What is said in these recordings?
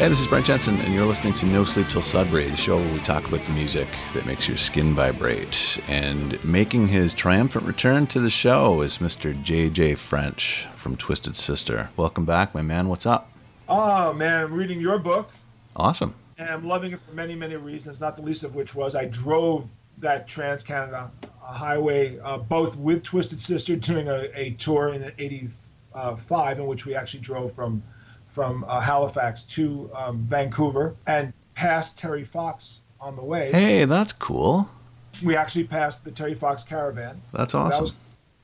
Hey, this is Brent Jensen, and you're listening to No Sleep Till Sudbury, the show where we talk about the music that makes your skin vibrate. And making his triumphant return to the show is Mr. JJ French from Twisted Sister. Welcome back, my man. What's up? Oh, man, I'm reading your book. Awesome. And I'm loving it for many, many reasons, not the least of which was I drove that Trans Canada Highway uh, both with Twisted Sister doing a, a tour in 85 in which we actually drove from from uh, Halifax to um, Vancouver and passed Terry Fox on the way. Hey, that's cool. We actually passed the Terry Fox caravan. That's awesome. That was,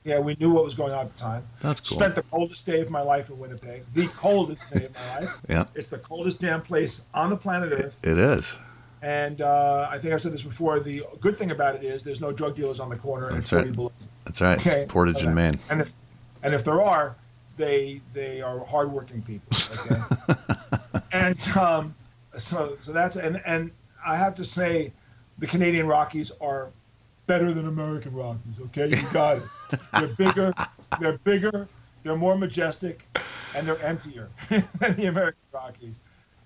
yeah, we knew what was going on at the time. That's cool. Spent the coldest day of my life in Winnipeg. The coldest day of my life. Yeah. It's the coldest damn place on the planet Earth. It is. And uh, I think I've said this before. The good thing about it is there's no drug dealers on the corner. That's right. Below. That's right. Okay. It's Portage and Main. And if and if there are, they they are hardworking people. Okay? and um, so so that's and and I have to say, the Canadian Rockies are better than American Rockies. Okay, you got it. they're bigger. They're bigger. They're more majestic, and they're emptier than the American Rockies.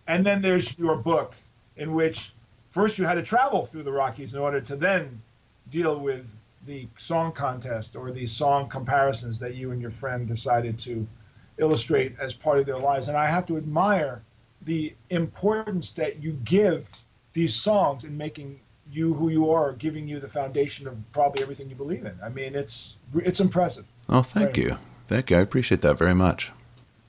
And then there's your book, in which first you had to travel through the Rockies in order to then deal with the song contest or the song comparisons that you and your friend decided to illustrate as part of their lives. And I have to admire the importance that you give these songs in making you who you are, giving you the foundation of probably everything you believe in. I mean, it's it's impressive. Oh, thank you, thank you. I appreciate that very much.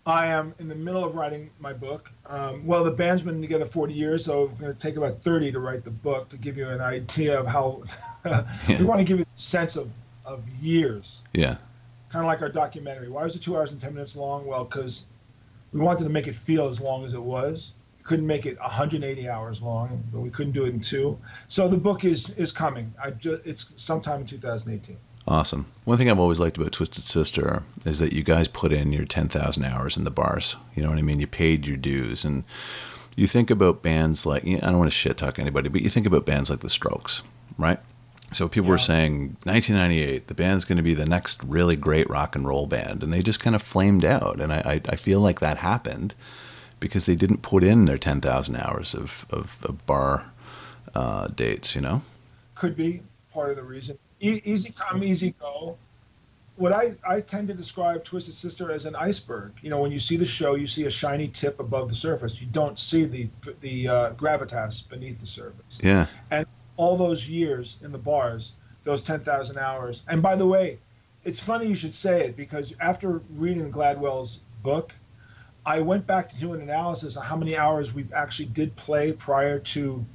I am in the middle of writing my book. Um, well, the band's been together 40 years, so it's going to take about 30 to write the book to give you an idea of how yeah. we want to give you a sense of, of years. Yeah. Kind of like our documentary. Why was it two hours and 10 minutes long? Well, because we wanted to make it feel as long as it was. We couldn't make it 180 hours long, but we couldn't do it in two. So the book is is coming. I just, it's sometime in 2018. Awesome. One thing I've always liked about Twisted Sister is that you guys put in your 10,000 hours in the bars. You know what I mean? You paid your dues. And you think about bands like, I don't want to shit talk anybody, but you think about bands like The Strokes, right? So people yeah. were saying 1998, the band's going to be the next really great rock and roll band. And they just kind of flamed out. And I, I, I feel like that happened because they didn't put in their 10,000 hours of, of, of bar uh, dates, you know? Could be part of the reason e- easy come, easy go. What I, I tend to describe Twisted Sister as an iceberg. You know, when you see the show, you see a shiny tip above the surface. You don't see the the uh, gravitas beneath the surface. Yeah. And all those years in the bars, those ten thousand hours. And by the way, it's funny you should say it because after reading Gladwell's book, I went back to do an analysis on how many hours we actually did play prior to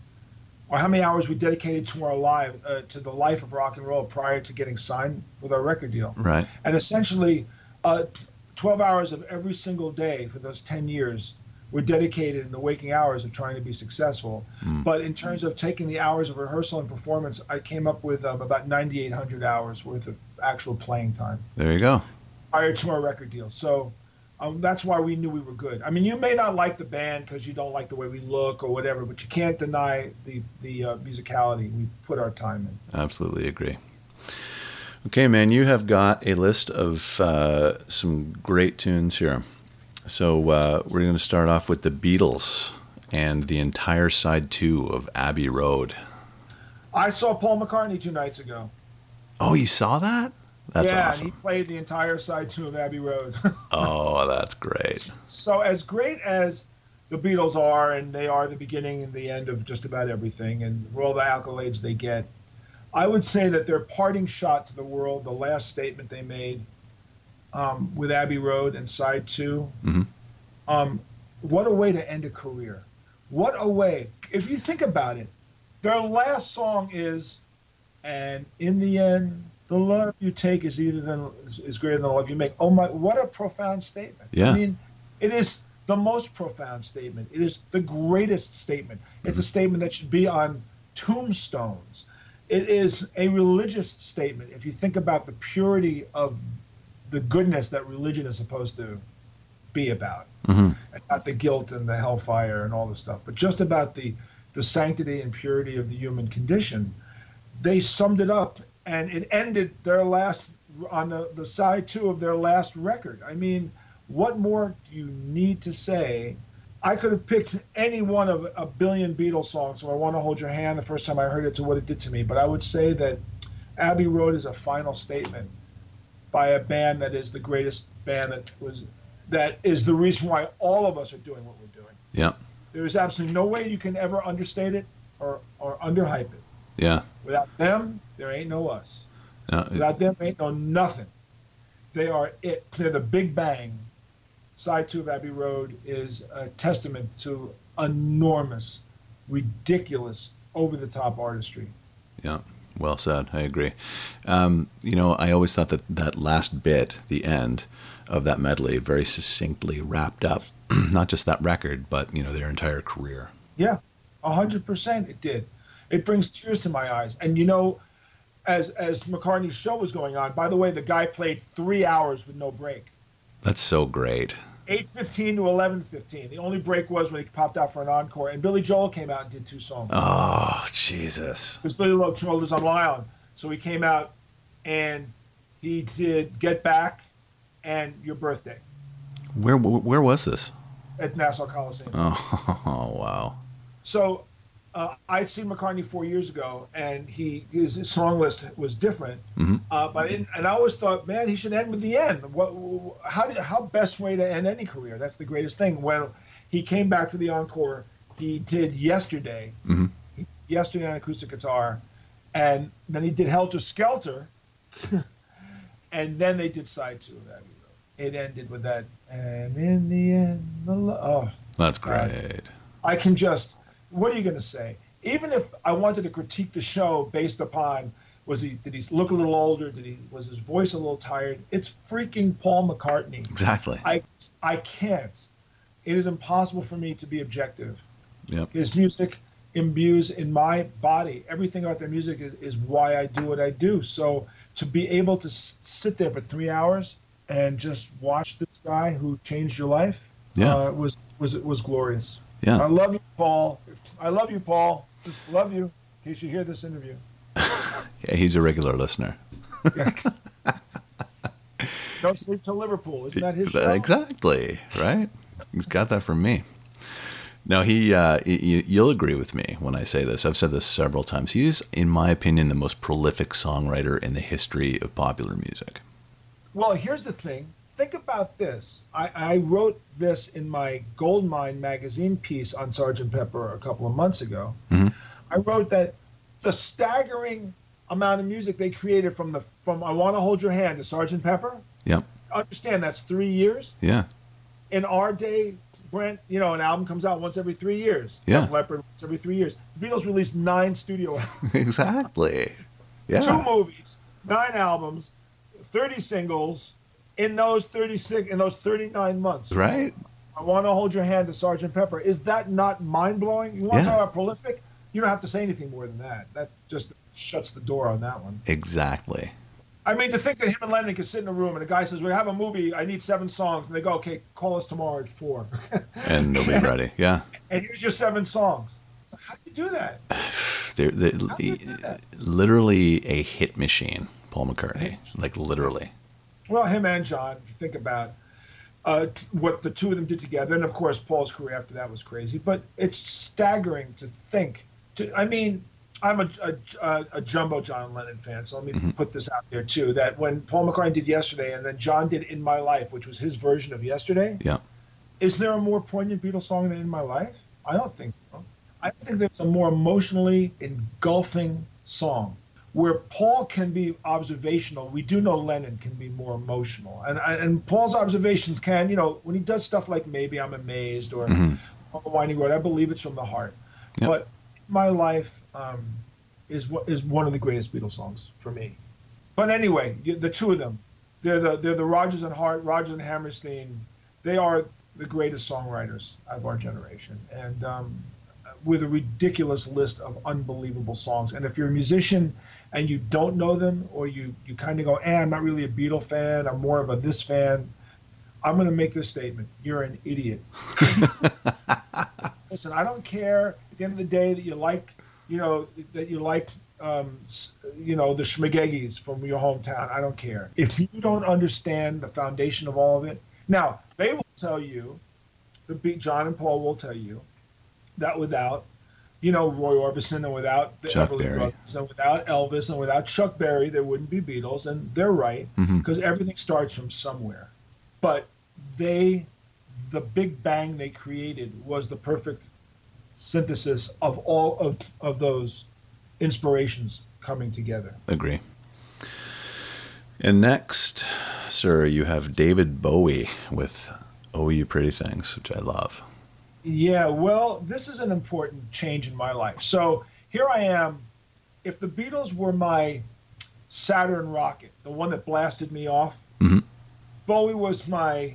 or how many hours we dedicated to our life uh, to the life of rock and roll prior to getting signed with our record deal. Right. And essentially, uh, 12 hours of every single day for those 10 years were dedicated in the waking hours of trying to be successful. Mm. But in terms of taking the hours of rehearsal and performance, I came up with um, about 9,800 hours worth of actual playing time. There you go. Prior to our record deal. So um, that's why we knew we were good. I mean, you may not like the band because you don't like the way we look or whatever, but you can't deny the the uh, musicality. We put our time in. Absolutely agree. Okay, man, you have got a list of uh, some great tunes here. So uh, we're going to start off with the Beatles and the entire side two of Abbey Road. I saw Paul McCartney two nights ago. Oh, you saw that? That's yeah, awesome. he played the entire side two of Abbey Road. oh, that's great. So, as great as the Beatles are, and they are the beginning and the end of just about everything, and all the accolades they get, I would say that their parting shot to the world, the last statement they made um, with Abbey Road and side 2 mm-hmm. um, what a way to end a career. What a way. If you think about it, their last song is, and in the end, the love you take is either than is greater than the love you make. Oh my! What a profound statement. Yeah. I mean, it is the most profound statement. It is the greatest statement. It's mm-hmm. a statement that should be on tombstones. It is a religious statement. If you think about the purity of the goodness that religion is supposed to be about, mm-hmm. not the guilt and the hellfire and all the stuff, but just about the the sanctity and purity of the human condition. They summed it up and it ended their last on the, the side two of their last record. I mean, what more do you need to say? I could have picked any one of a billion Beatles songs. So I want to hold your hand the first time I heard it to what it did to me. But I would say that Abbey Road is a final statement by a band that is the greatest band that was that is the reason why all of us are doing what we're doing. Yeah. There's absolutely no way you can ever understate it or or underhype it. Yeah. Without them, there ain't no us. No, it- Without them, ain't no nothing. They are it. They're the Big Bang. Side two of Abbey Road is a testament to enormous, ridiculous, over the top artistry. Yeah, well said. I agree. Um, you know, I always thought that that last bit, the end of that medley, very succinctly wrapped up not just that record, but you know their entire career. Yeah, a hundred percent. It did. It brings tears to my eyes. And you know, as as McCartney's show was going on, by the way, the guy played three hours with no break. That's so great. 8.15 to 11.15. The only break was when he popped out for an encore. And Billy Joel came out and did two songs. Oh Jesus! because Billy Joel is on Long Island. So he came out and he did Get Back and Your Birthday Where where was this? at Nassau Coliseum. Oh, wow. So uh, I'd seen McCartney four years ago, and he his, his song list was different. Mhm. Uh, but and I always thought, man, he should end with the end. What? How did how best way to end any career? That's the greatest thing. When he came back for the encore, he did Yesterday, Mhm. Yesterday on acoustic guitar, and then he did Helter Skelter, and then they did side two of that. It ended with that, and in the end, the lo- oh. That's great. I can just what are you going to say? Even if I wanted to critique the show based upon was he did he look a little older? Did he was his voice a little tired? It's freaking Paul McCartney. Exactly. I I can't. It is impossible for me to be objective. Yep. His music imbues in my body. Everything about the music is, is why I do what I do. So to be able to s- sit there for three hours and just watch this guy who changed your life Yeah. uh, was was was glorious. Yeah. I love you, Paul. I love you, Paul. Just Love you. In case you hear this interview. Yeah, he's a regular listener. Don't sleep till Liverpool. Isn't that his show? Exactly. Right. He's got that from me. Now he. Uh, y- you'll agree with me when I say this. I've said this several times. He is, in my opinion, the most prolific songwriter in the history of popular music. Well, here's the thing. Think about this. I, I wrote this in my Goldmine magazine piece on Sergeant Pepper a couple of months ago. Mhm. I wrote that the staggering amount of music they created from the from I Want to Hold Your Hand to Sergeant Pepper. Yep. Understand that's three years. Yeah. In our day, Brent, you know, an album comes out once every three years. Yeah. Def Leppard once every three years. The Beatles released nine studio albums. exactly. Yeah. two movies, nine albums, thirty singles in those thirty six in those thirty nine months. Right. I want to hold your hand to Sergeant Pepper. Is that not mind blowing? You want Yeah. to talk about prolific? You don't have to say anything more than that. That just shuts the door on that one. Exactly. I mean, to think that him and Lennon could sit in a room and a guy says, "We have a movie. I need seven songs," and they go, "Okay, call us tomorrow at 4. And they'll be ready. Yeah. and here's your seven songs. How do you do that? They're, they're do you do that? literally a hit machine, Paul McCartney. Like literally. Well, him and John, if you think about uh, what the two of them did together, and of course Paul's career after that was crazy. But it's staggering to think. To, I mean, I'm a, a, a, a jumbo John Lennon fan, so let me Mhm. put this out there too. That when Paul McCartney did Yesterday, and then John did In My Life, which was his version of Yesterday. Yeah. Is there a more poignant Beatles song than In My Life? I don't think so. I think there's a more emotionally engulfing song where Paul can be observational. We do know Lennon can be more emotional, and and Paul's observations can, you know, when he does stuff like maybe I'm amazed or Mhm. on the winding road, I believe it's from the heart. Yep. But my life um, is what is one of the greatest Beatles songs for me. But anyway, the two of them, they're the they're the Rodgers and Hart, Rodgers and Hammerstein. They are the greatest songwriters of our generation, and um, with a ridiculous list of unbelievable songs. And if you're a musician and you don't know them, or you you kind of go, "Eh, I'm not really a Beatle fan. I'm more of a this fan." I'm going to make this statement: You're an idiot. Listen, I don't care at the end of the day that you like, you know, that you like, um, you know, the Schmagegis from your hometown. I don't care. If you don't understand the foundation of all of it, now they will tell you the beat. John and Paul will tell you that without, you know, Roy Orbison and without the Chuck Everly Berry. Brothers and without Elvis and without Chuck Berry, there wouldn't be Beatles. And they're right mm-hmm. because everything starts from somewhere. But they, the Big Bang they created was the perfect synthesis of all of, of those inspirations coming together. Agree. And next, sir, you have David Bowie with "Oh You Pretty Things," which I love. Yeah, well, this is an important change in my life. So here I am. If the Beatles were my Saturn rocket, the one that blasted me off, Mhm. Bowie was my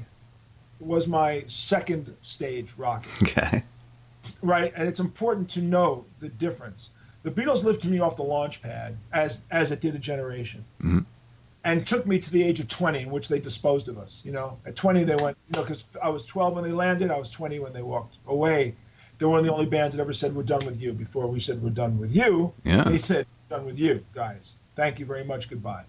was my second stage rocket, Okay. right? And it's important to know the difference. The Beatles lifted me off the launch pad as as it did a generation. Mhm. And took me to the age of 20, in which they disposed of us. You know, at 20 they went, you know, because I was 12 when they landed, I was 20 when they walked away. They were one of the only bands that ever said we're done with you. Before we said we're done with you, Yeah. they said done with you guys. Thank you very much. Goodbye.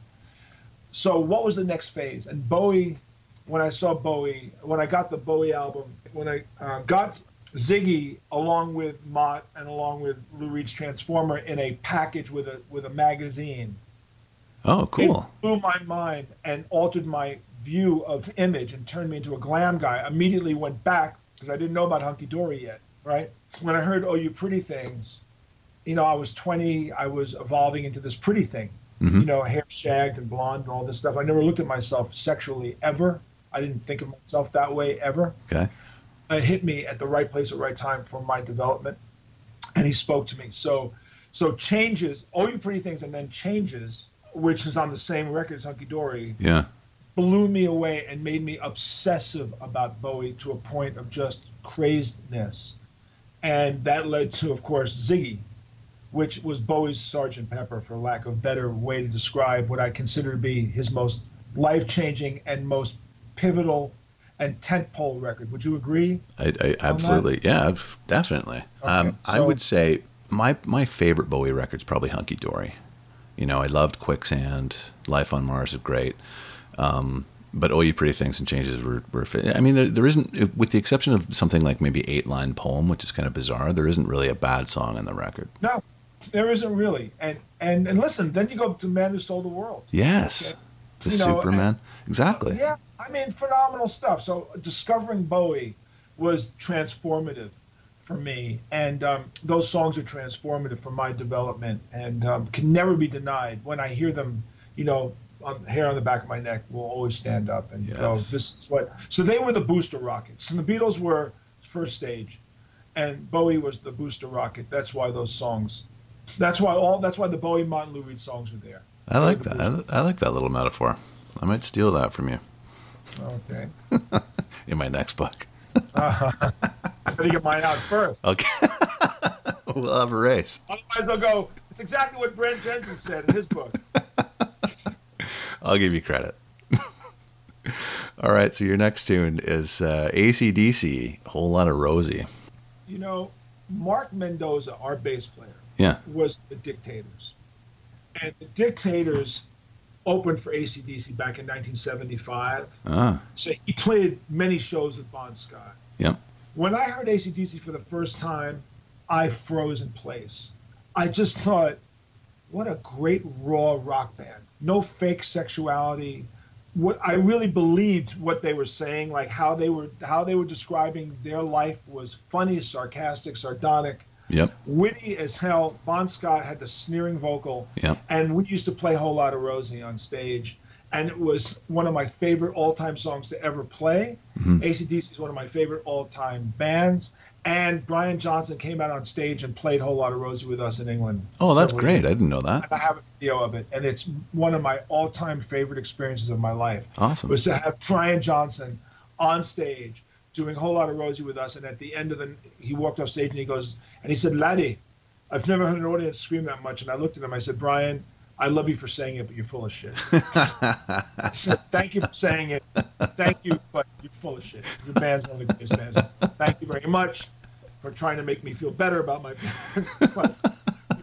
So what was the next phase? And Bowie, when I saw Bowie, when I got the Bowie album, when I uh, got Ziggy along with Mott and along with Lou Reed's Transformer in a package with a with a magazine, Oh, cool. it blew my mind and altered my view of image and turned me into a glam guy. Immediately went back because I didn't know about Hunky Dory yet, right? When I heard "Oh You Pretty Things," you know, I was 20. I was evolving into this pretty thing, Mhm. you know, hair shagged and blonde and all this stuff. I never looked at myself sexually ever. I didn't think of myself that way ever. Okay. It hit me at the right place at the right time for my development, and he spoke to me. So, so changes, "Oh You Pretty Things," and then changes, which is on the same record as Hunky Dory, Yeah. blew me away and made me obsessive about Bowie to a point of just craziness. And that led to, of course, Ziggy, which was Bowie's Sergeant Pepper, for lack of better way to describe what I consider to be his most life changing and most pivotal and tentpole record. Would you agree? I, I absolutely, yeah, definitely. um, I would say my my favorite Bowie record is probably Hunky Dory. You know, I loved Quicksand, Life on Mars is great, um, but Oh You Pretty Things and Changes were, were I mean, there, there isn't, with the exception of something like maybe Eight Line Poem, which is kind of bizarre. There isn't really a bad song on the record. No, there isn't really. And and and listen, then you go to Man Who Sold the World. Yes, Okay. the You know, Superman, exactly. Yeah, I mean, phenomenal stuff. So discovering Bowie was transformative for me, and um, those songs are transformative for my development, and um, can never be denied. When I hear them, you know, on, hair on the back of my neck will always stand up and go, Yes. "This is what." So they were the booster rockets, and the Beatles were first stage, and Bowie was the booster rocket. That's why those songs. That's why all. That's why the Bowie, Martin, Lou Reed songs were there. I like that. I, I like that little metaphor. I might steal that from you Okay. in my next book. I better get mine out first. Okay, we'll have a race. Otherwise, they'll go. It's exactly what Brent Jensen said in his book. I'll give you credit. All right, so your next tune is uh, ACDC, Whole Lot of Rosie. You know, Mark Mendoza, our bass player, Yeah. was the Dictators, and the Dictators opened for ACDC back in 1975. Ah, So he played many shows with Bon Scott. Yep. When I heard ACDC for the first time, I froze in place. I just thought, what a great raw rock band. No fake sexuality. What I really believed what they were saying, like how they were how they were describing their life was funny, sarcastic, sardonic, yep, witty as hell. Bon Scott had the sneering vocal. yep. And we used to play a Whole Lot of Rosie on stage. And it was one of my favorite all time songs to ever play. Mhm. ACDC is one of my favorite all time bands. And Brian Johnson came out on stage and played a Whole Lot of Rosie with us in England. Oh, that's great. years. I didn't know that. And I have a video of it. And it's one of my all time favorite experiences of my life Awesome. was to have Brian Johnson on stage doing a whole lot of Rosie with us. And at the end of the, he walked off stage and he goes, and he said, Laddie, I've never heard an audience scream that much. And I looked at him, I said, Brian, I love you for saying it, but you're full of shit. Thank you for saying it. Thank you, but you're full of shit. Your band's one of the greatest bands. Thank you very much for trying to make me feel better about my band. but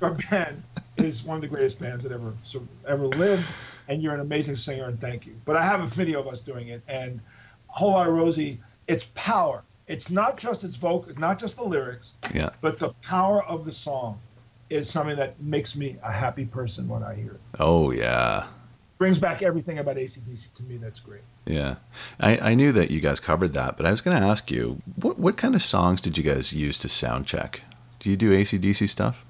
your band is one of the greatest bands that ever so, ever lived, and you're an amazing singer, and thank you. But I have a video of us doing it, and whole lot of Rosie. It's power. it's not just its vocal, not just the lyrics, Yeah. but the power of the song is something that makes me a happy person when I hear it. Oh yeah. Brings back everything about ACDC to me. That's great. Yeah, I, I knew that you guys covered that, but I was going to ask you, what what kind of songs did you guys use to sound check? Do you do ACDC stuff?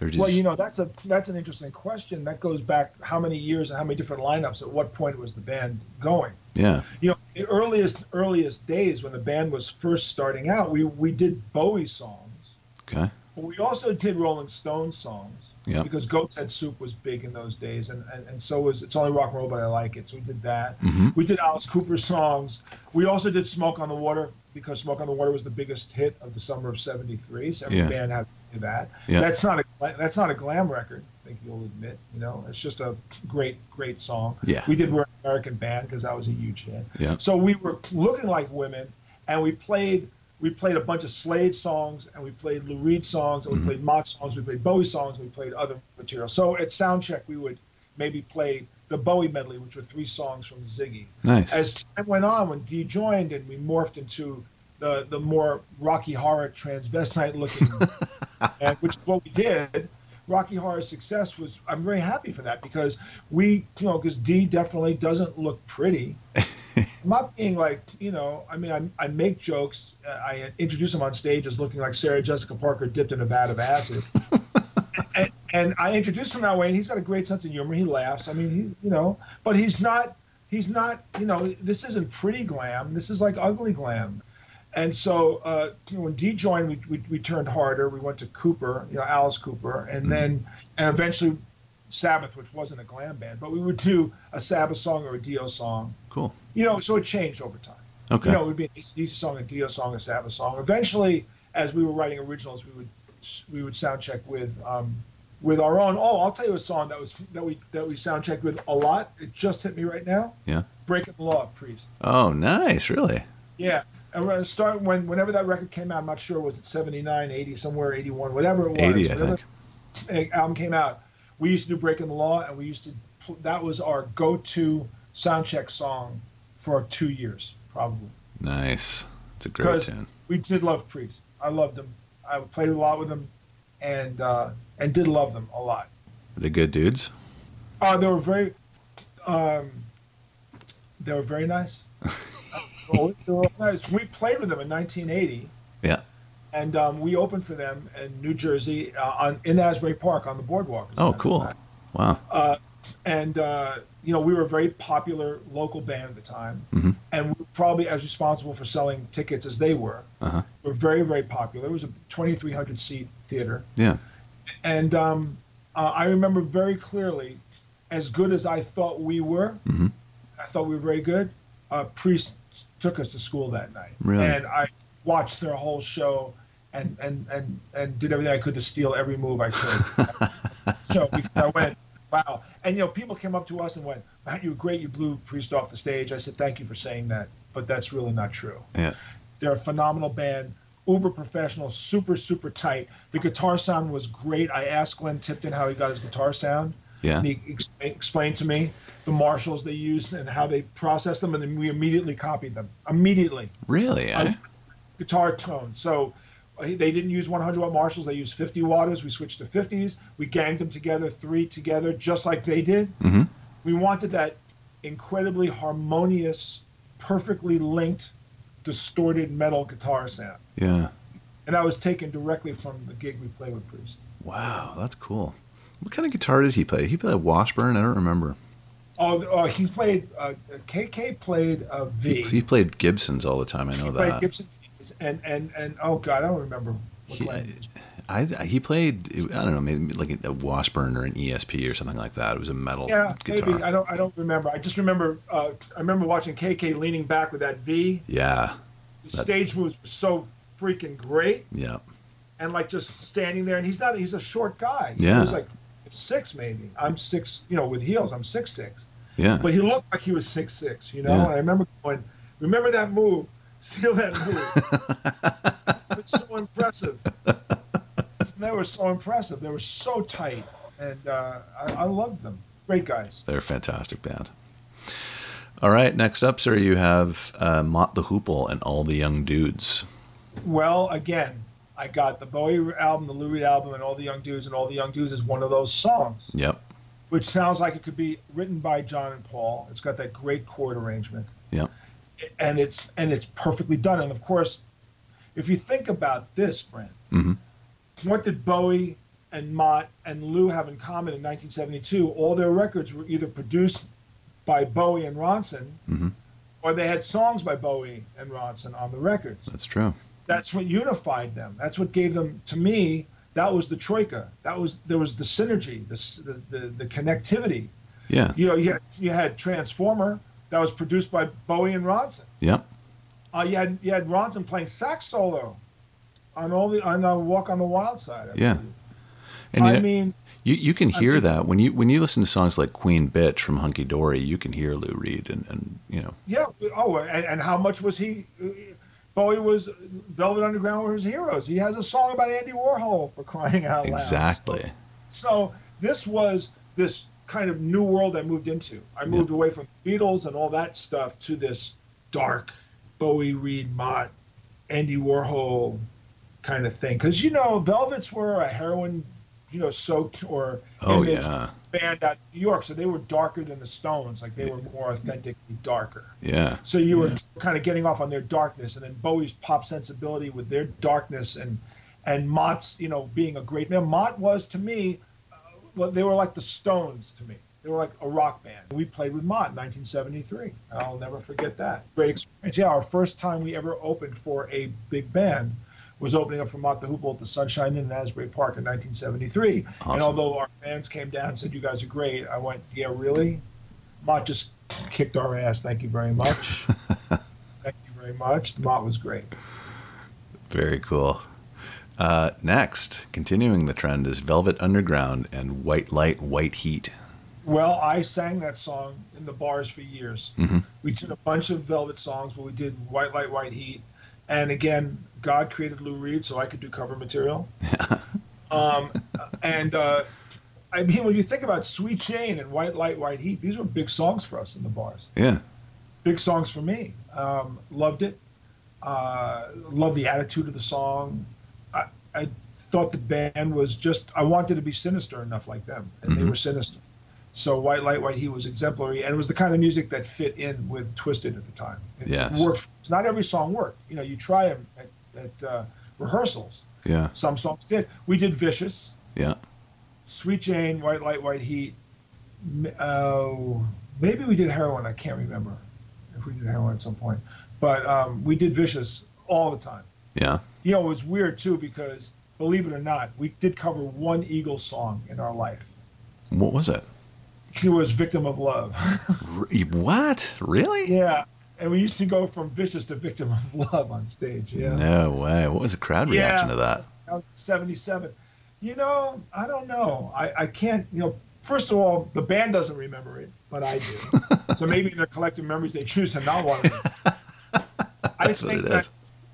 Or just, Well, you know, that's a that's an interesting question. That goes back how many years and how many different lineups. At what point was the band going? yeah, You know, the earliest earliest days when the band was first starting out, we we did Bowie songs, okay, but we also did Rolling Stones songs. Yeah. Because Goat's Head Soup was big in those days, and, and, and so was It's Only Rock and Roll, but I Like It. So we did that. Mhm. We did Alice Cooper songs. We also did Smoke on the Water because Smoke on the Water was the biggest hit of the summer of '73. So every Yeah. band had to do that. Yeah. That's not a that's not a glam record. I think you'll admit. You know, it's just a great great song. Yeah. We did We're an American Band because that was a huge hit. Yeah. So we were looking like women, and we played we played a bunch of Slade songs, and we played Lou Reed songs, and we Mhm. played Mott songs, we played Bowie songs, and we played other material. So at soundcheck, we would maybe play the Bowie medley, which were three songs from Ziggy. nice. As time went on, when Dee joined and we morphed into the the more Rocky Horror transvestite looking, and which is what we did. Rocky Horror's success was I'm very happy for that because we you know because Dee definitely doesn't look pretty. I'm not being like you know I mean I, I make jokes uh, I introduce him on stage as looking like Sarah Jessica Parker dipped in a vat of acid. and, and I introduced him that way, and he's got a great sense of humor. He laughs. I mean, he, you know, but he's not, he's not, you know, this isn't pretty glam. This is like ugly glam. And so uh, you know, when Dee joined, we, we, we turned harder. We went to Cooper, you know, Alice Cooper, and then and eventually Sabbath, which wasn't a glam band, but we would do a Sabbath song or a Dio song. cool. You know, so it changed over time. Okay. You know, it would be an ACDC song, a Dio song, a Sabbath song. Eventually, as we were writing originals, we would we would sound check with um, with our own. Oh, I'll tell you a song that was that we that we sound checked with a lot. It just hit me right now. Yeah. Breaking the Law, Priest. oh, nice. Really? Yeah. And we're gonna start when whenever that record came out. I'm not sure was it 79, 80, somewhere 81, whatever it was. 80, I whatever think. album came out. We used to do Breaking the Law, and we used to that was our go-to sound check song for two years probably. Nice. It's a great tune. we did love Priest. I loved them. I played a lot with them, and uh, and did love them a lot. Are they good dudes? Uh, they were very, um, they were very nice. They were nice. We played with them in 1980. Yeah. And um, we opened for them in New Jersey uh, on in Asbury Park on the boardwalk. Oh, cool. Wow. Uh, and uh, you know, we were a very popular local band at the time, Mhm. and we were probably as responsible for selling tickets as they were. Uh-huh. We were very, very popular. It was a 2,300 seat theater, Yeah. and um, uh, I remember very clearly, as good as I thought we were, Mhm. I thought we were very good. Uh, Priest took us to school that night, Really? and I watched their whole show. And, and, and, and did everything I could to steal every move I could. show because I went, wow. And you know, people came up to us and went, Matt, you were great. You blew Priest off the stage. I said, thank you for saying that, but that's really not true. Yeah. They're a phenomenal band, uber professional, super super tight. The guitar sound was great. I asked Glenn Tipton how he got his guitar sound. Yeah. And he ex- explained to me the Marshalls they used and how they processed them, and then we immediately copied them. Immediately Really? Eh? Guitar tone. So uh, they didn't use 100 watt Marshalls. They used 50 watters. We switched to 50s. We ganged them together, three together, just like they did. hmm We wanted that incredibly harmonious, perfectly linked, distorted metal guitar sound. Yeah. And that was taken directly from the gig we played with Priest. Wow, that's cool. What kind of guitar did he play? He played Washburn. I don't remember. Oh, uh, he played. Uh, KK played a V. He, he played Gibsons all the time. I know He played that. Gibson And and and oh god, I don't remember. What He. I, he played. I don't know, maybe like a Washburn or an ESP or something like that. It was a metal Yeah, guitar. maybe I don't. I don't remember. I just remember. Uh, I remember watching KK leaning back with that V. Yeah, The That- stage moves were so freaking great, yeah, and like just standing there. And he's not. He's a short guy. Yeah. He's like six maybe. I'm six. You know, with heels, I'm six six. yeah. But he looked like he was six six. You know. Yeah. And I remember going, "Remember that move? Feel that move? it's so impressive." they were so impressive. They were so tight, and uh, I, I loved them. Great guys. They're a fantastic band. All right, next up, sir, you have uh, Mott the Hoople and All the Young Dudes. Well, again, I got the Bowie album, the Lou Reed album, and All the Young Dudes, and All the Young Dudes is one of those songs, Yep. which sounds like it could be written by John and Paul. It's got that great chord arrangement. Yep. And it's and it's perfectly done. And of course, if you think about this, Brent, Mhm. what did Bowie and Mott and Lou have in common in 1972? All their records were either produced by Bowie and Ronson, Mhm. or they had songs by Bowie and Ronson on the records. That's true. That's what unified them. That's what gave them, to me, that was the troika. That was there was the synergy, the the, the, the connectivity. Yeah. You know, you had, you had Transformer that was produced by Bowie and Ronson. Yep. Uh, you had you had Ronson playing sax solo on all the on uh, Walk on the Wild Side. I Yeah. believe. And you, I know, mean, you you can I hear mean- that when you when you listen to songs like Queen Bitch from Hunky Dory, you can hear Lou Reed and, and you know yeah. Oh, and, and how much was he? Bowie was Velvet Underground were his heroes. He has a song about Andy Warhol for crying out loud. exactly. So this was this kind of new world I moved into. I moved away from Beatles and all that stuff to this dark Bowie, Reed, Mott, Andy Warhol kind of thing. Because you know, Velvets were a heroin, you know, soaked or Oh yeah. band out of New York, so they were darker than the Stones. Like they were more authentically darker. Yeah. So you were kind of getting off on their darkness, and then Bowie's pop sensibility with their darkness, and and Mott's, you know, being a great man. Mott was to me, well, they were like the Stones to me. They were like a rock band. We played with Mott in 1973. I'll never forget that. Great experience. Yeah, our first time we ever opened for a big band was opening up for Mott the Hoople at the Sunshine Inn in Asbury Park in 1973. And although our fans came down and said, "You guys are great," I went, "Yeah, really." Mott just kicked our ass. Thank you very much. Thank you very much. Mott was great. Very cool. Uh, next, continuing the trend is Velvet Underground and White Light, White Heat. Well, I sang that song in the bars for years. Mhm. We did a bunch of Velvet songs, but we did White Light, White Heat. And again, God created Lou Reed so I could do cover material. um, and uh, I mean, when you think about Sweet Jane and White Light, White Heat, these were big songs for us in the bars. Yeah. big songs for me. Um, loved it. Uh, loved the attitude of the song. I, thought the band was just. I wanted to be sinister enough like them, and they Mhm. were sinister. So White Light, White Heat was exemplary, and it was the kind of music that fit in with Twisted at the time. It Yes. worked. Not every song worked. You know, you try them at, at uh, rehearsals. Yeah. Some songs did. We did Vicious, Yeah. Sweet Jane, White Light, White Heat. Oh, maybe we did heroin. I can't remember if we did heroin at some point, but um, we did vicious all the time. Yeah. You know, it was weird too because believe it or not, we did cover one Eagles song in our life. What was it? It was "Victim of Love." What? Really? yeah, and we used to go from vicious to "Victim of Love" on stage. Yeah, No way. What was the crowd Yeah. reaction to that? that was '77. You know, I don't know. I, I can't. You know, first of all, the band doesn't remember it, but I do. so maybe in their collective memories, they choose to not want to. I That's what think it that, is.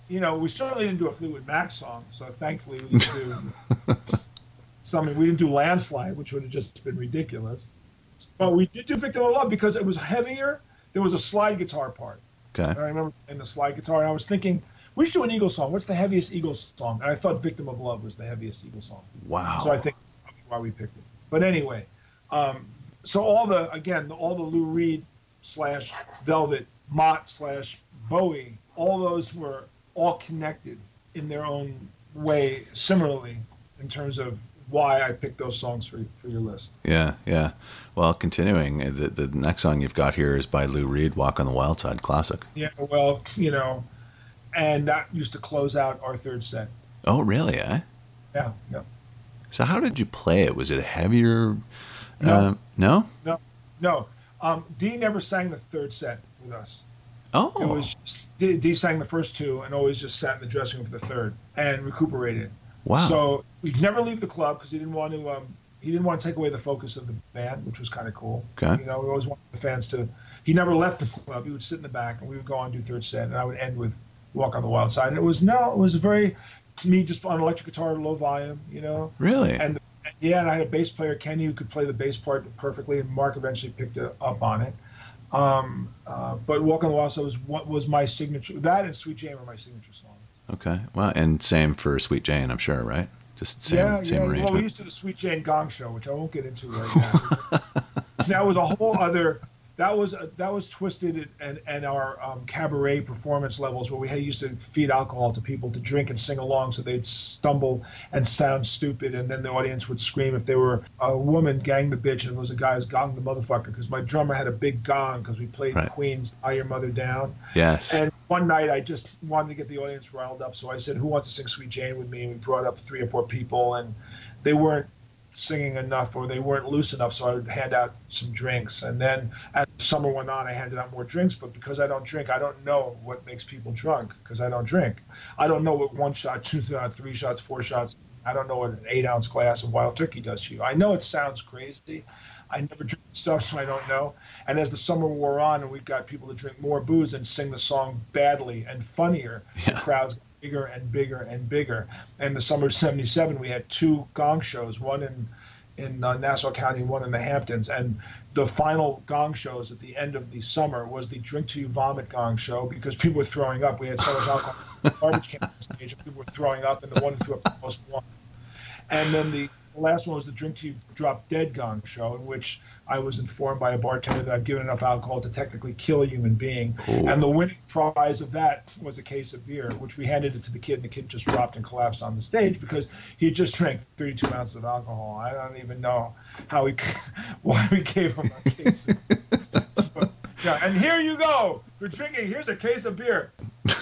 You know, we certainly didn't do a Fleetwood Mac song, so thankfully we didn't do something. We didn't do Landslide, which would have just been ridiculous. But we did do Victim of Love because it was heavier. There was a slide guitar part. Okay. And I remember in the slide guitar, and I was thinking, we should do an Eagles song. What's the heaviest Eagles song? And I thought Victim of Love was the heaviest Eagles song. Wow. So I think that's why we picked it. But anyway, um, so all the again, all the Lou Reed slash Velvet, Mott slash Bowie, all those were all connected in their own way, similarly in terms of why I picked those songs for for your list. Yeah, yeah. Well, continuing, the, the next song you've got here is by Lou Reed, Walk on the Wild Side, classic. Yeah, well, you know, and that used to close out our third set. Oh, really, eh? Yeah, yeah. So how did you play it? Was it a heavier? No. Uh, no? No, um, Dee never sang the third set with us. Oh, It was just, Dee, Dee sang the first two and always just sat in the dressing room for the third and recuperated. wow. So we'd never leave the club because he didn't want to. Um, he didn't want to take away the focus of the band, which was kind of cool. Okay. You know, we always wanted the fans to. He never left the club. He would sit in the back, and we would go on and do third set, and I would end with "Walk on the Wild Side." And it was no, it was very me just on electric guitar, low volume. You know, really? and yeah, and I had a bass player, Kenny, who could play the bass part perfectly, and Mark eventually picked it up on it. Um, uh, but Walk on the Wild Side was what was my signature. That and Sweet Jane were my signature song. Okay. Well, and same for Sweet Jane, I'm sure, right? Just same yeah, same yeah. arrangement. Well, we used to do the Sweet Jane Gong Show, which I won't get into right now. that was a whole other. That was that was twisted and and our um, cabaret performance levels where we had used to feed alcohol to people to drink and sing along, so they'd stumble and sound stupid, and then the audience would scream if they were a woman, gang the bitch, and it was a guy's gong the motherfucker because my drummer had a big gong because we played Right. Queen's "Tie Your Mother Down." yes. And one night I just wanted to get the audience riled up, so I said, "Who wants to sing Sweet Jane with me?" And we brought up three or four people, and they weren't singing enough or they weren't loose enough, so I would hand out some drinks. And then as summer went on, I handed out more drinks, but because I don't drink, I don't know what makes people drunk because I don't drink. I don't know what one shot, two shot, three shots, four shots. I don't know what an eight ounce glass of wild turkey does to you. I know it sounds crazy. I never drink stuff, so I don't know. And as the summer wore on, and we got people to drink more booze and sing the song badly and funnier, Yeah. the crowds got bigger and bigger and bigger. And the summer of '77, we had two gong shows, one in in uh, Nassau County, one in the Hamptons, and the final gong shows at the end of the summer was the drink till you vomit gong show because people were throwing up. We had so much alcohol, garbage can on stage, and people were throwing up, and the one who threw up the most won. And then the last one was the drink you drop dead gong show, in which I was informed by a bartender that I've given enough alcohol to technically kill a human being. Ooh. And the winning prize of that was a case of beer, which we handed it to the kid, and the kid just dropped and collapsed on the stage because he just drank 32 ounces of alcohol. I don't even know how we, why we gave him a case. Of, but, yeah, and here you go. You're drinking. Here's a case of beer.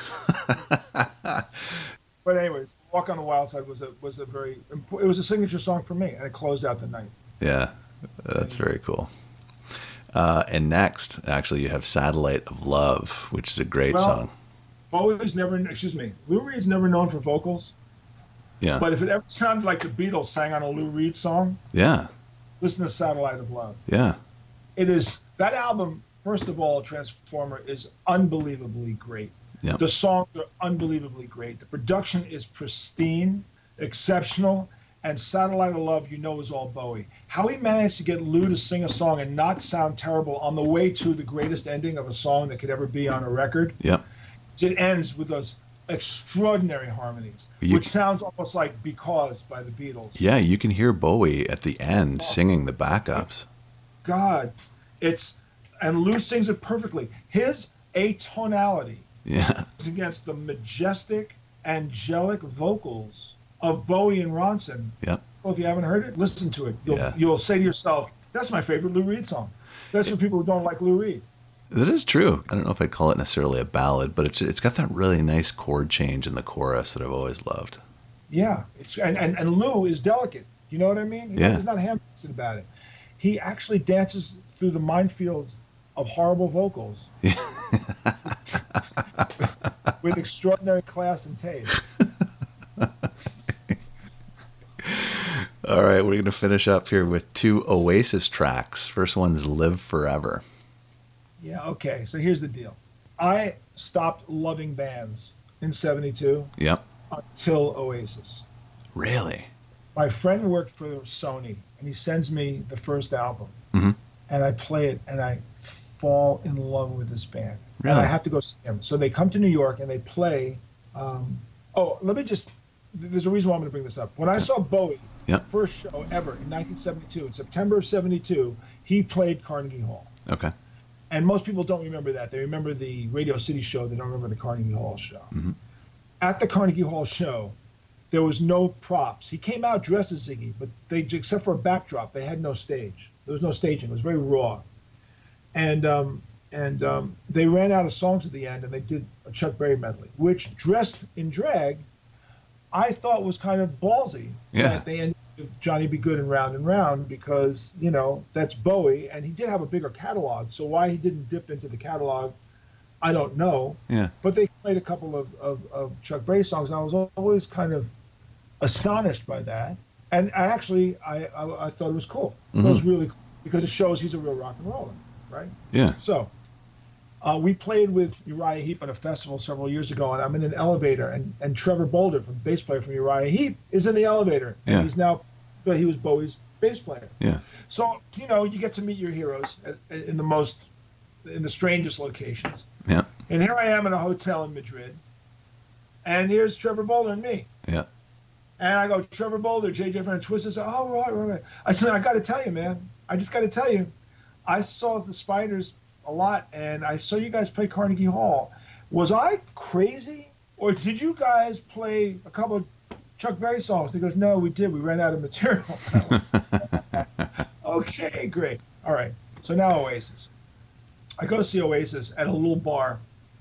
But anyways, "Walk on the Wild Side" was a was a very it was a signature song for me, and it closed out the night. yeah. That's very cool. Uh, and next, actually, you have "Satellite of Love," which is a great Well, song. Bowie's never, excuse me, Lou Reed's never known for vocals. Yeah. But if it ever sounded like the Beatles sang on a Lou Reed song, Yeah. listen to "Satellite of Love." Yeah. It is that album. First of all, Transformer is unbelievably great. Yep. The songs are unbelievably great. The production is pristine, exceptional, and Satellite of Love, you know, is all Bowie. How he managed to get Lou to sing a song and not sound terrible on the way to the greatest ending of a song that could ever be on a record. Yeah. It ends with those extraordinary harmonies, You- which sounds almost like Because by the Beatles. Yeah. You can hear Bowie at the end oh. singing the backups. God, it's, and Lou sings it perfectly. His atonality Yeah. against the majestic, angelic vocals of Bowie and Ronson. Yeah. Well, if you haven't heard it, listen to it. You'll, Yeah. you'll say to yourself, "That's my favorite Lou Reed song." That's for people who don't like Lou Reed. That is true. I don't know if I'd call it necessarily a ballad, but it's it's got that really nice chord change in the chorus that I've always loved. Yeah, it's and, and, and Lou is delicate. You know what I mean? He's Yeah. Not, he's not ham-fisted about it. He actually dances through the minefield of horrible vocals with extraordinary class and taste. All right, we're going to finish up here with two Oasis tracks. First one's "Live Forever." Yeah, okay. So here's the deal. I stopped loving bands in 72 Yep. until Oasis. Really? My friend worked for Sony and he sends me the first album. Mhm. And I play it and I fall in love with this band. Really? I have to go see him. So they come to New York and they play. Um, oh, let me just. There's a reason why I'm going to bring this up. When I saw Bowie, Yep. first show ever in 1972, in September of 72, he played Carnegie Hall. Okay. And most people don't remember that. They remember the Radio City show. They don't remember the Carnegie Hall show. Mhm. At the Carnegie Hall show, there was no props. He came out dressed as Ziggy, but they except for a backdrop, they had no stage. There was no staging. It was very raw. And um, and um, they ran out of songs at the end, and they did a Chuck Berry medley, which dressed in drag, I thought was kind of ballsy. Yeah. That they ended with Johnny B. Goode and Round and Round because you know that's Bowie, and he did have a bigger catalog. So why he didn't dip into the catalog, I don't know. Yeah. But they played a couple of, of, of Chuck Berry songs, and I was always kind of astonished by that. And I actually, I, I, I thought it was cool. It was really cool because it shows he's a real rock and roller, right? Yeah. So uh, we played with Uriah Heep at a festival several years ago, and I'm in an elevator, and, and Trevor Bolder, from bass player from Uriah Heep, is in the elevator. Yeah. He's now, but he was Bowie's bass player. Yeah. So you know, you get to meet your heroes in the most in the strangest locations. Yeah. And here I am in a hotel in Madrid, and here's Trevor Bolder and me. Yeah. And I go, Trevor Bolder, JJ Van Twist. I said, oh, right, right, right. I said, I got to tell you, man. I just got to tell you, I saw the Spiders a lot, and I saw you guys play Carnegie Hall. Was I crazy, or did you guys play a couple of Chuck Berry songs? And he goes, no, we did. We ran out of material. okay, great. All right. So now Oasis. I go see Oasis at a little bar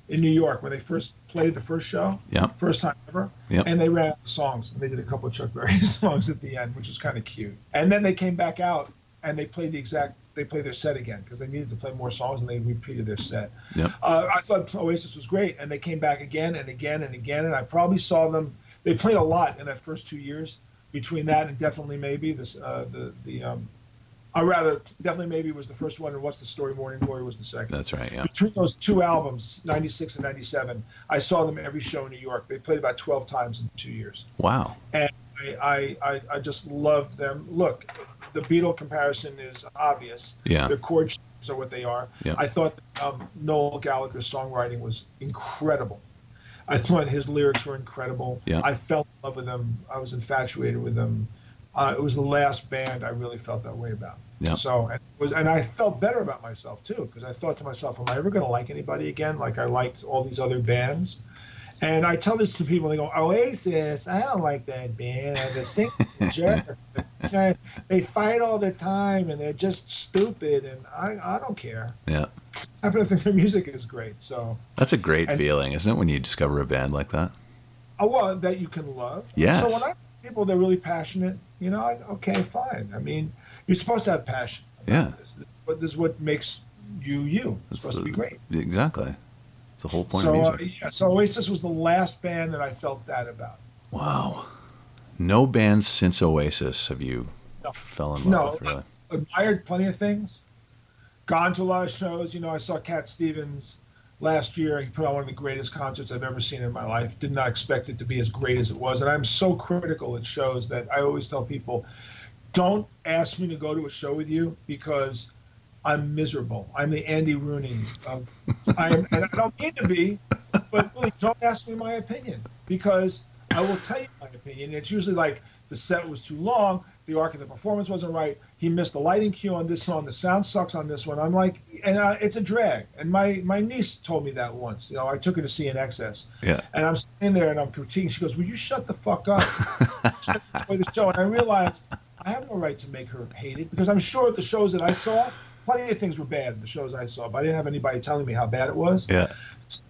in New York when they first played the first show. Yeah. First time ever. Yep. And they ran out of songs. And they did a couple of Chuck Berry songs at the end, which was kind of cute. And then they came back out and they played the exact they played their set again because they needed to play more songs and they repeated their set. Yep. Uh, I thought Oasis was great, and they came back again and again and again. And I probably saw them. They played a lot in that first two years. Between that and definitely maybe this uh, the the um, I rather definitely maybe was the first one, and what's the story? Morning Glory was the second. That's right. Yeah. Between those two albums, '96 and '97, I saw them every show in New York. They played about 12 times in two years. Wow. And I, I, I just loved them. Look, the Beatle comparison is obvious. Yeah. Their chord shapes are what they are. Yeah. I thought um, Noel Gallagher's songwriting was incredible. I thought his lyrics were incredible. Yeah. I fell in love with them. I was infatuated with them. Uh, it was the last band I really felt that way about. Yeah. So and it was, and I felt better about myself too because I thought to myself, "Am I ever going to like anybody again? Like I liked all these other bands." And I tell this to people, they go, Oasis, I don't like that band. I just think They fight all the time and they're just stupid, and I, I don't care. Yeah. I think their music is great. So, That's a great And- feeling, isn't it, when you discover a band like that? oh, well, that you can love. Yes. So when I people they're really passionate, you know, I, okay, fine. I mean, you're supposed to have passion. Yeah. This. This, but this is what makes you you. It's That's supposed to be great. Exactly. It's the whole point so, of uh, music. yeah, so Oasis was the last band that I felt that about. Wow. No bands since Oasis have you No. fell in love No, with, really? admired plenty of things. Gone to a lot of shows. You know, I saw Cat Stevens last year. He put on one of the greatest concerts I've ever seen in my life. Did not expect it to be as great as it was. And I'm so critical at shows that I always tell people don't ask me to go to a show with you because I'm miserable. I'm the Andy Rooney. Of, I am, and I don't mean to be, but really don't ask me my opinion because I will tell you my opinion. It's usually like the set was too long, the arc of the performance wasn't right, he missed the lighting cue on this song, the sound sucks on this one. I'm like, and uh, it's a drag. And my my niece told me that once. You know, I took her to see INXS, Yeah. and I'm sitting there and I'm critiquing. She goes, "Will you shut the fuck up?" Enjoy the show, and I realized I have no right to make her hate it because I'm sure the shows that I saw, plenty of things were bad. in The shows I saw, but I didn't have anybody telling me how bad it was. Yeah.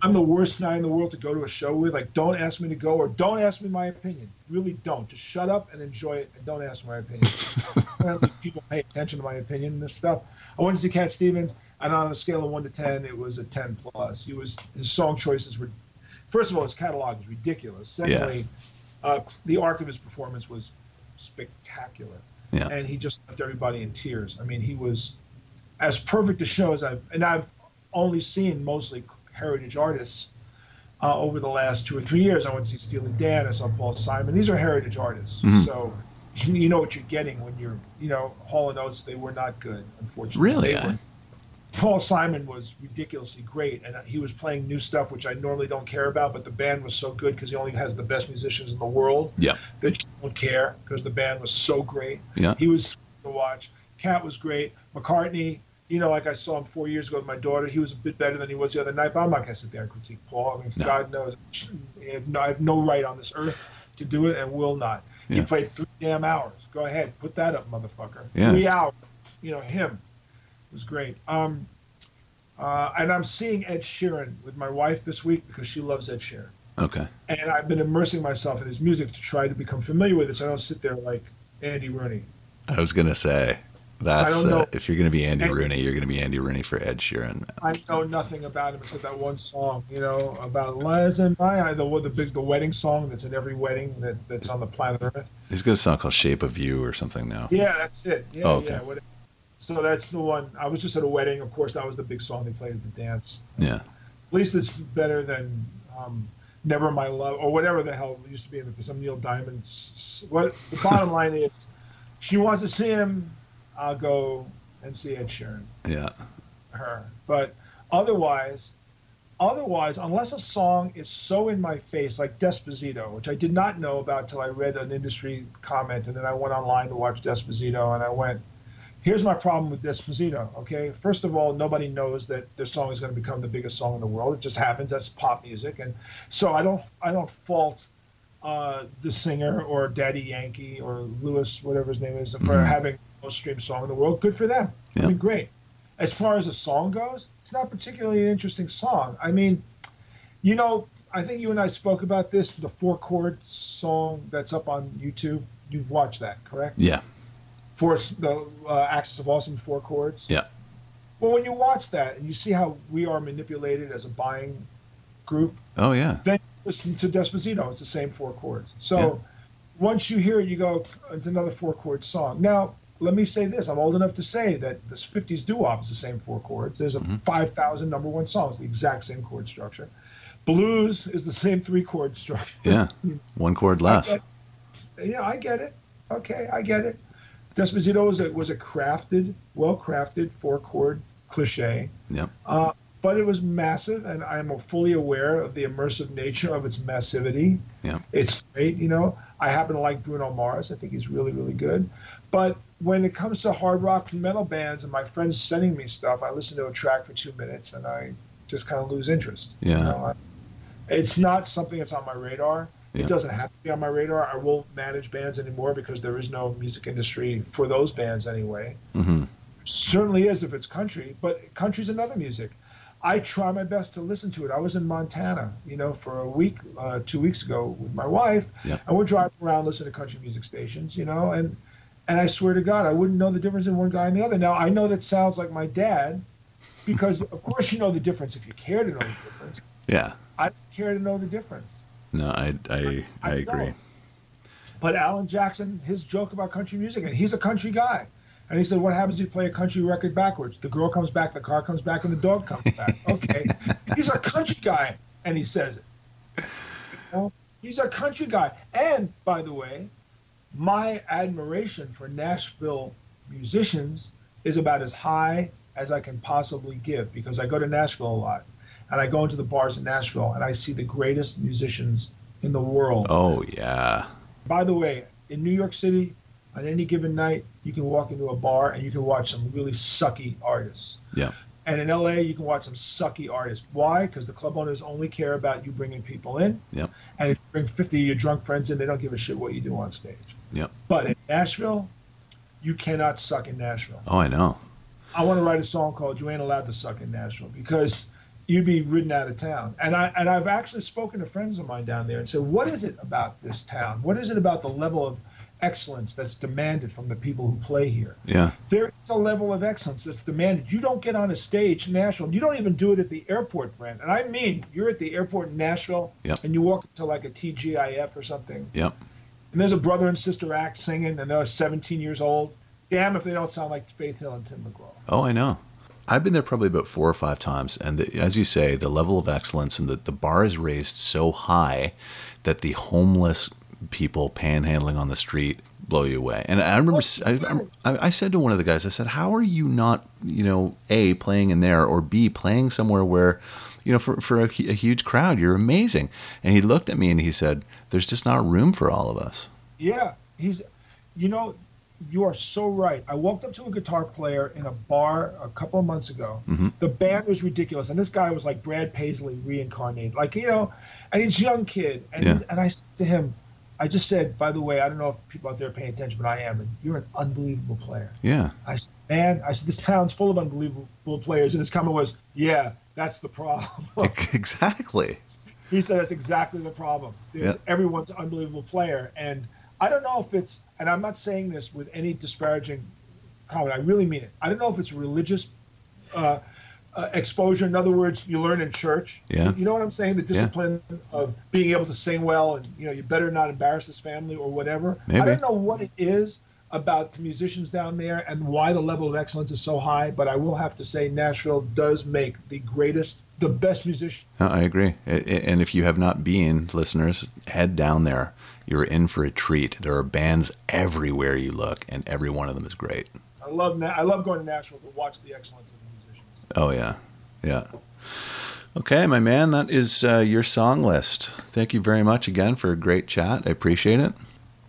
I'm the worst guy in the world to go to a show with. Like, don't ask me to go or don't ask me my opinion. Really don't. Just shut up and enjoy it and don't ask my opinion. People pay attention to my opinion and this stuff. I went to see Cat Stevens, and on a scale of one to ten, it was a ten plus. He was his song choices were, first of all, his catalog is ridiculous. Secondly, uh, the arc of his performance was spectacular, Yeah. and he just left everybody in tears. I mean, he was as perfect a show as I've and I've only seen mostly heritage artists uh, over the last two or three years. I went to see Steely Dan. I saw Paul Simon. These are heritage artists, Mhm. so you know what you're getting when you're you know Hall and Oates. They were not good, unfortunately. Really? Eh? Paul Simon was ridiculously great, and he was playing new stuff, which I normally don't care about. But the band was so good because he only has the best musicians in the world. Yeah. They just don't care because the band was so great. Yeah. He was to watch. Cat was great. McCartney, you know, like I saw him four years ago with my daughter. He was a bit better than he was the other night, but I'm not going to sit there and critique Paul. I mean, No. God knows, I have, no, I have no right on this earth to do it and will not. He played three damn hours. Go ahead, put that up, motherfucker. Yeah. Three hours. You know, him was great. Um, uh, and I'm seeing Ed Sheeran with my wife this week because she loves Ed Sheeran Okay. and I've been immersing myself in his music to try to become familiar with it, so I don't sit there like Andy Rooney. I was going to say, that's uh, if you're going to be Andy And- Rooney, you're going to be Andy Rooney for Ed Sheeran. I know nothing about him except that one song, you know, about "Lies in My Eye," the the big the wedding song that's in every wedding that, that's on the planet Earth. He's got a song called Shape of You or something now. Yeah, that's it. Yeah, Oh, okay. yeah. So that's the one. I was just at a wedding. Of course, that was the big song they played at the dance. Yeah. At least it's better than um, "Never My Love" or whatever the hell it used to be in the, some Neil Diamond. What the bottom line is, she wants to see him. I'll go and see Ed Sheeran. Yeah. her. But Otherwise, otherwise, unless a song is so in my face, like Despacito, which I did not know about till I read an industry comment, and then I went online to watch Despacito, and I went, here's my problem with Despacito. Okay, first of all, nobody knows that their song is going to become the biggest song in the world. It just happens. That's pop music, and so I don't I don't fault uh, the singer or Daddy Yankee or Luis, whatever his name is, for Mhm. having most streamed song in the world. Good for them. I mean, great. As far as the song goes, it's not particularly an interesting song. I mean, you know, I think you and I spoke about this. The four chord song that's up on YouTube. You've watched that, correct? Yeah. for the uh, Axis of Awesome four chords. Yeah. Well, when you watch that and you see how we are manipulated as a buying group, Oh yeah. then listen to Despacito. It's the same four chords. So Yeah. once you hear it, you go, it's another four chord song. Now, let me say this I'm old enough to say that this 50s doo wop is the same four chords. There's a Mhm. 5,000 number one songs, the exact same chord structure. Blues is the same three chord structure. Yeah. One chord less. I yeah, I get it. Okay, I get it. Despacito was a, was a crafted, well crafted four chord cliche. Yep. Uh, but it was massive, and I'm fully aware of the immersive nature of its massivity. Yeah. It's great, you know. I happen to like Bruno Mars. I think he's really, really good. But when it comes to hard rock and metal bands, and my friends sending me stuff, I listen to a track for two minutes, and I just kind of lose interest. you Yeah. know. I- It's not something that's on my radar. Yeah. It doesn't have to be on my radar. I won't manage bands anymore because there is no music industry for those bands anyway hmm certainly is if it's country, but country's another music. I try my best to listen to it. I was in Montana, you know, for a week, uh, two weeks ago with my wife, Yeah. and we're driving around listening to country music stations, you know, and and I swear to God, I wouldn't know the difference in one guy and the other. Now I know that sounds like my dad, because of course you know the difference if you care to know the difference. Yeah. I don't care to know the difference. No, I I, I agree. don't. But Alan Jackson, his joke about country music, and he's a country guy. And he said, What happens if you play a country record backwards? The girl comes back, the car comes back, and the dog comes back. Okay. he's a country guy, and he says it. You know? He's a country guy. And, by the way, my admiration for Nashville musicians is about as high as I can possibly give because I go to Nashville a lot. And I go into the bars in Nashville and I see the greatest musicians in the world. Oh yeah. By the way, in New York City, on any given night, you can walk into a bar and you can watch some really sucky artists. Yeah. And in LA, you can watch some sucky artists. Why? Because the club owners only care about you bringing people in. Yep. And if you bring 50 of your drunk friends in, they don't give a shit what you do on stage. Yep. But in Nashville, you cannot suck in Nashville. Oh, I know. I want to write a song called "You Ain't Allowed to Suck in Nashville" because you'd be ridden out of town. And I and I've actually spoken to friends of mine down there and said, "What is it about this town? What is it about the level of excellence that's demanded from the people who play here? Yeah. There is a level of excellence that's demanded. You don't get on a stage in Nashville. You don't even do it at the airport, Brent. And I mean, you're at the airport in Nashville, Yep. and you walk into like a TGIF or something, Yep. And there's a brother and sister act singing, and they're 17 years old. Damn if they don't sound like Faith Hill and Tim McGraw. Oh, I know. I've been there probably about four or five times, and the, as you say, the level of excellence and the, the bar is raised so high that the homeless people panhandling on the street blow you away. And I remember I, I, I said to one of the guys, I said, "How are you not, you know, a playing in there or b playing somewhere where, you know, for for a, a huge crowd, you're amazing." And he looked at me and he said, "There's just not room for all of us." Yeah, he's, you know, you are so right. I walked up to a guitar player in a bar a couple of months ago. Mhm. The band was ridiculous, and this guy was like Brad Paisley reincarnated, like you know, and he's a young kid, and Yeah. and I said to him, I just said, by the way, I don't know if people out there are paying attention, but I am, and you're an unbelievable player. Yeah. I said, man, I said this town's full of unbelievable players, and his comment was, yeah, that's the problem. exactly. He said that's exactly the problem. Yeah. Everyone's an unbelievable player, and I don't know if it's. And I'm not saying this with any disparaging comment. I really mean it. I don't know if it's religious uh, uh, exposure. In other words, you learn in church. Yeah. You know what I'm saying? The discipline of being able to sing well, and you know, you better not embarrass this family or whatever. Maybe. I don't know what it is about the musicians down there and why the level of excellence is so high, but I will have to say Nashville does make the greatest, the best musicians. I agree. And if you have not been, listeners, head down there. You're in for a treat. There are bands everywhere you look, and every one of them is great. I love Na- I love going to Nashville to watch the excellence of the musicians. Oh yeah, Yeah. Okay, my man, that is uh, your song list. Thank you very much again for a great chat. I appreciate it.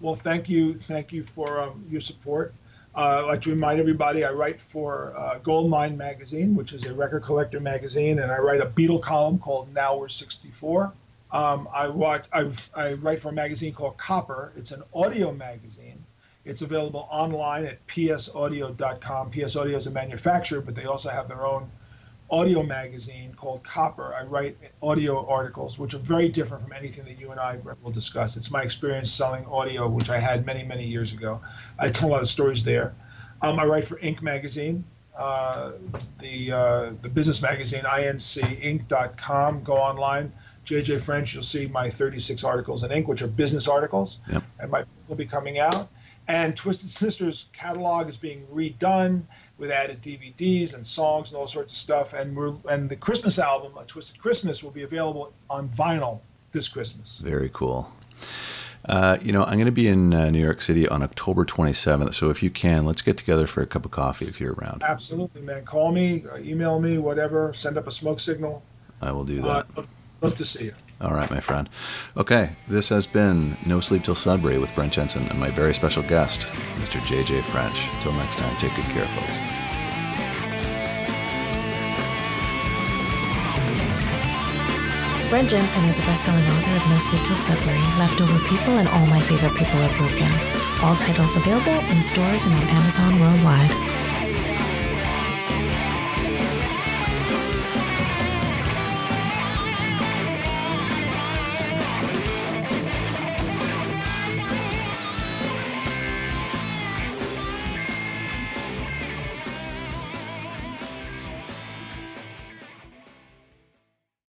Well, thank you, thank you for um, your support. Uh, I'd like to remind everybody I write for uh, Goldmine Magazine, which is a record collector magazine, and I write a Beatle column called Now We're 64. Um, I, watch, I, I write for a magazine called Copper. It's an audio magazine. It's available online at psaudio.com. PS Audio is a manufacturer, but they also have their own audio magazine called Copper. I write audio articles, which are very different from anything that you and I will discuss. It's my experience selling audio, which I had many, many years ago. I tell a lot of stories there. Um, I write for Inc. magazine, uh, the uh, the business magazine, incinc.com. Go online. JJ French, you'll see my 36 articles in Inc., which are business articles, yep. and my book will be coming out. And Twisted Sisters catalog is being redone with added DVDs and songs and all sorts of stuff. And we're and the Christmas album, A Twisted Christmas, will be available on vinyl this Christmas. Very cool. Uh, you know, I'm going to be in uh, New York City on October 27th. So if you can, let's get together for a cup of coffee if you're around. Absolutely, man. Call me, uh, email me, whatever. Send up a smoke signal. I will do that. Uh, love to see you. All right, my friend. Okay, this has been No Sleep Till Sudbury with Brent Jensen and my very special guest, Mr. JJ French. Till next time, take good care, folks. Brent Jensen is the best-selling author of No Sleep Till Sudbury, Leftover People, and All My Favorite People Are Broken. All titles available in stores and on Amazon worldwide.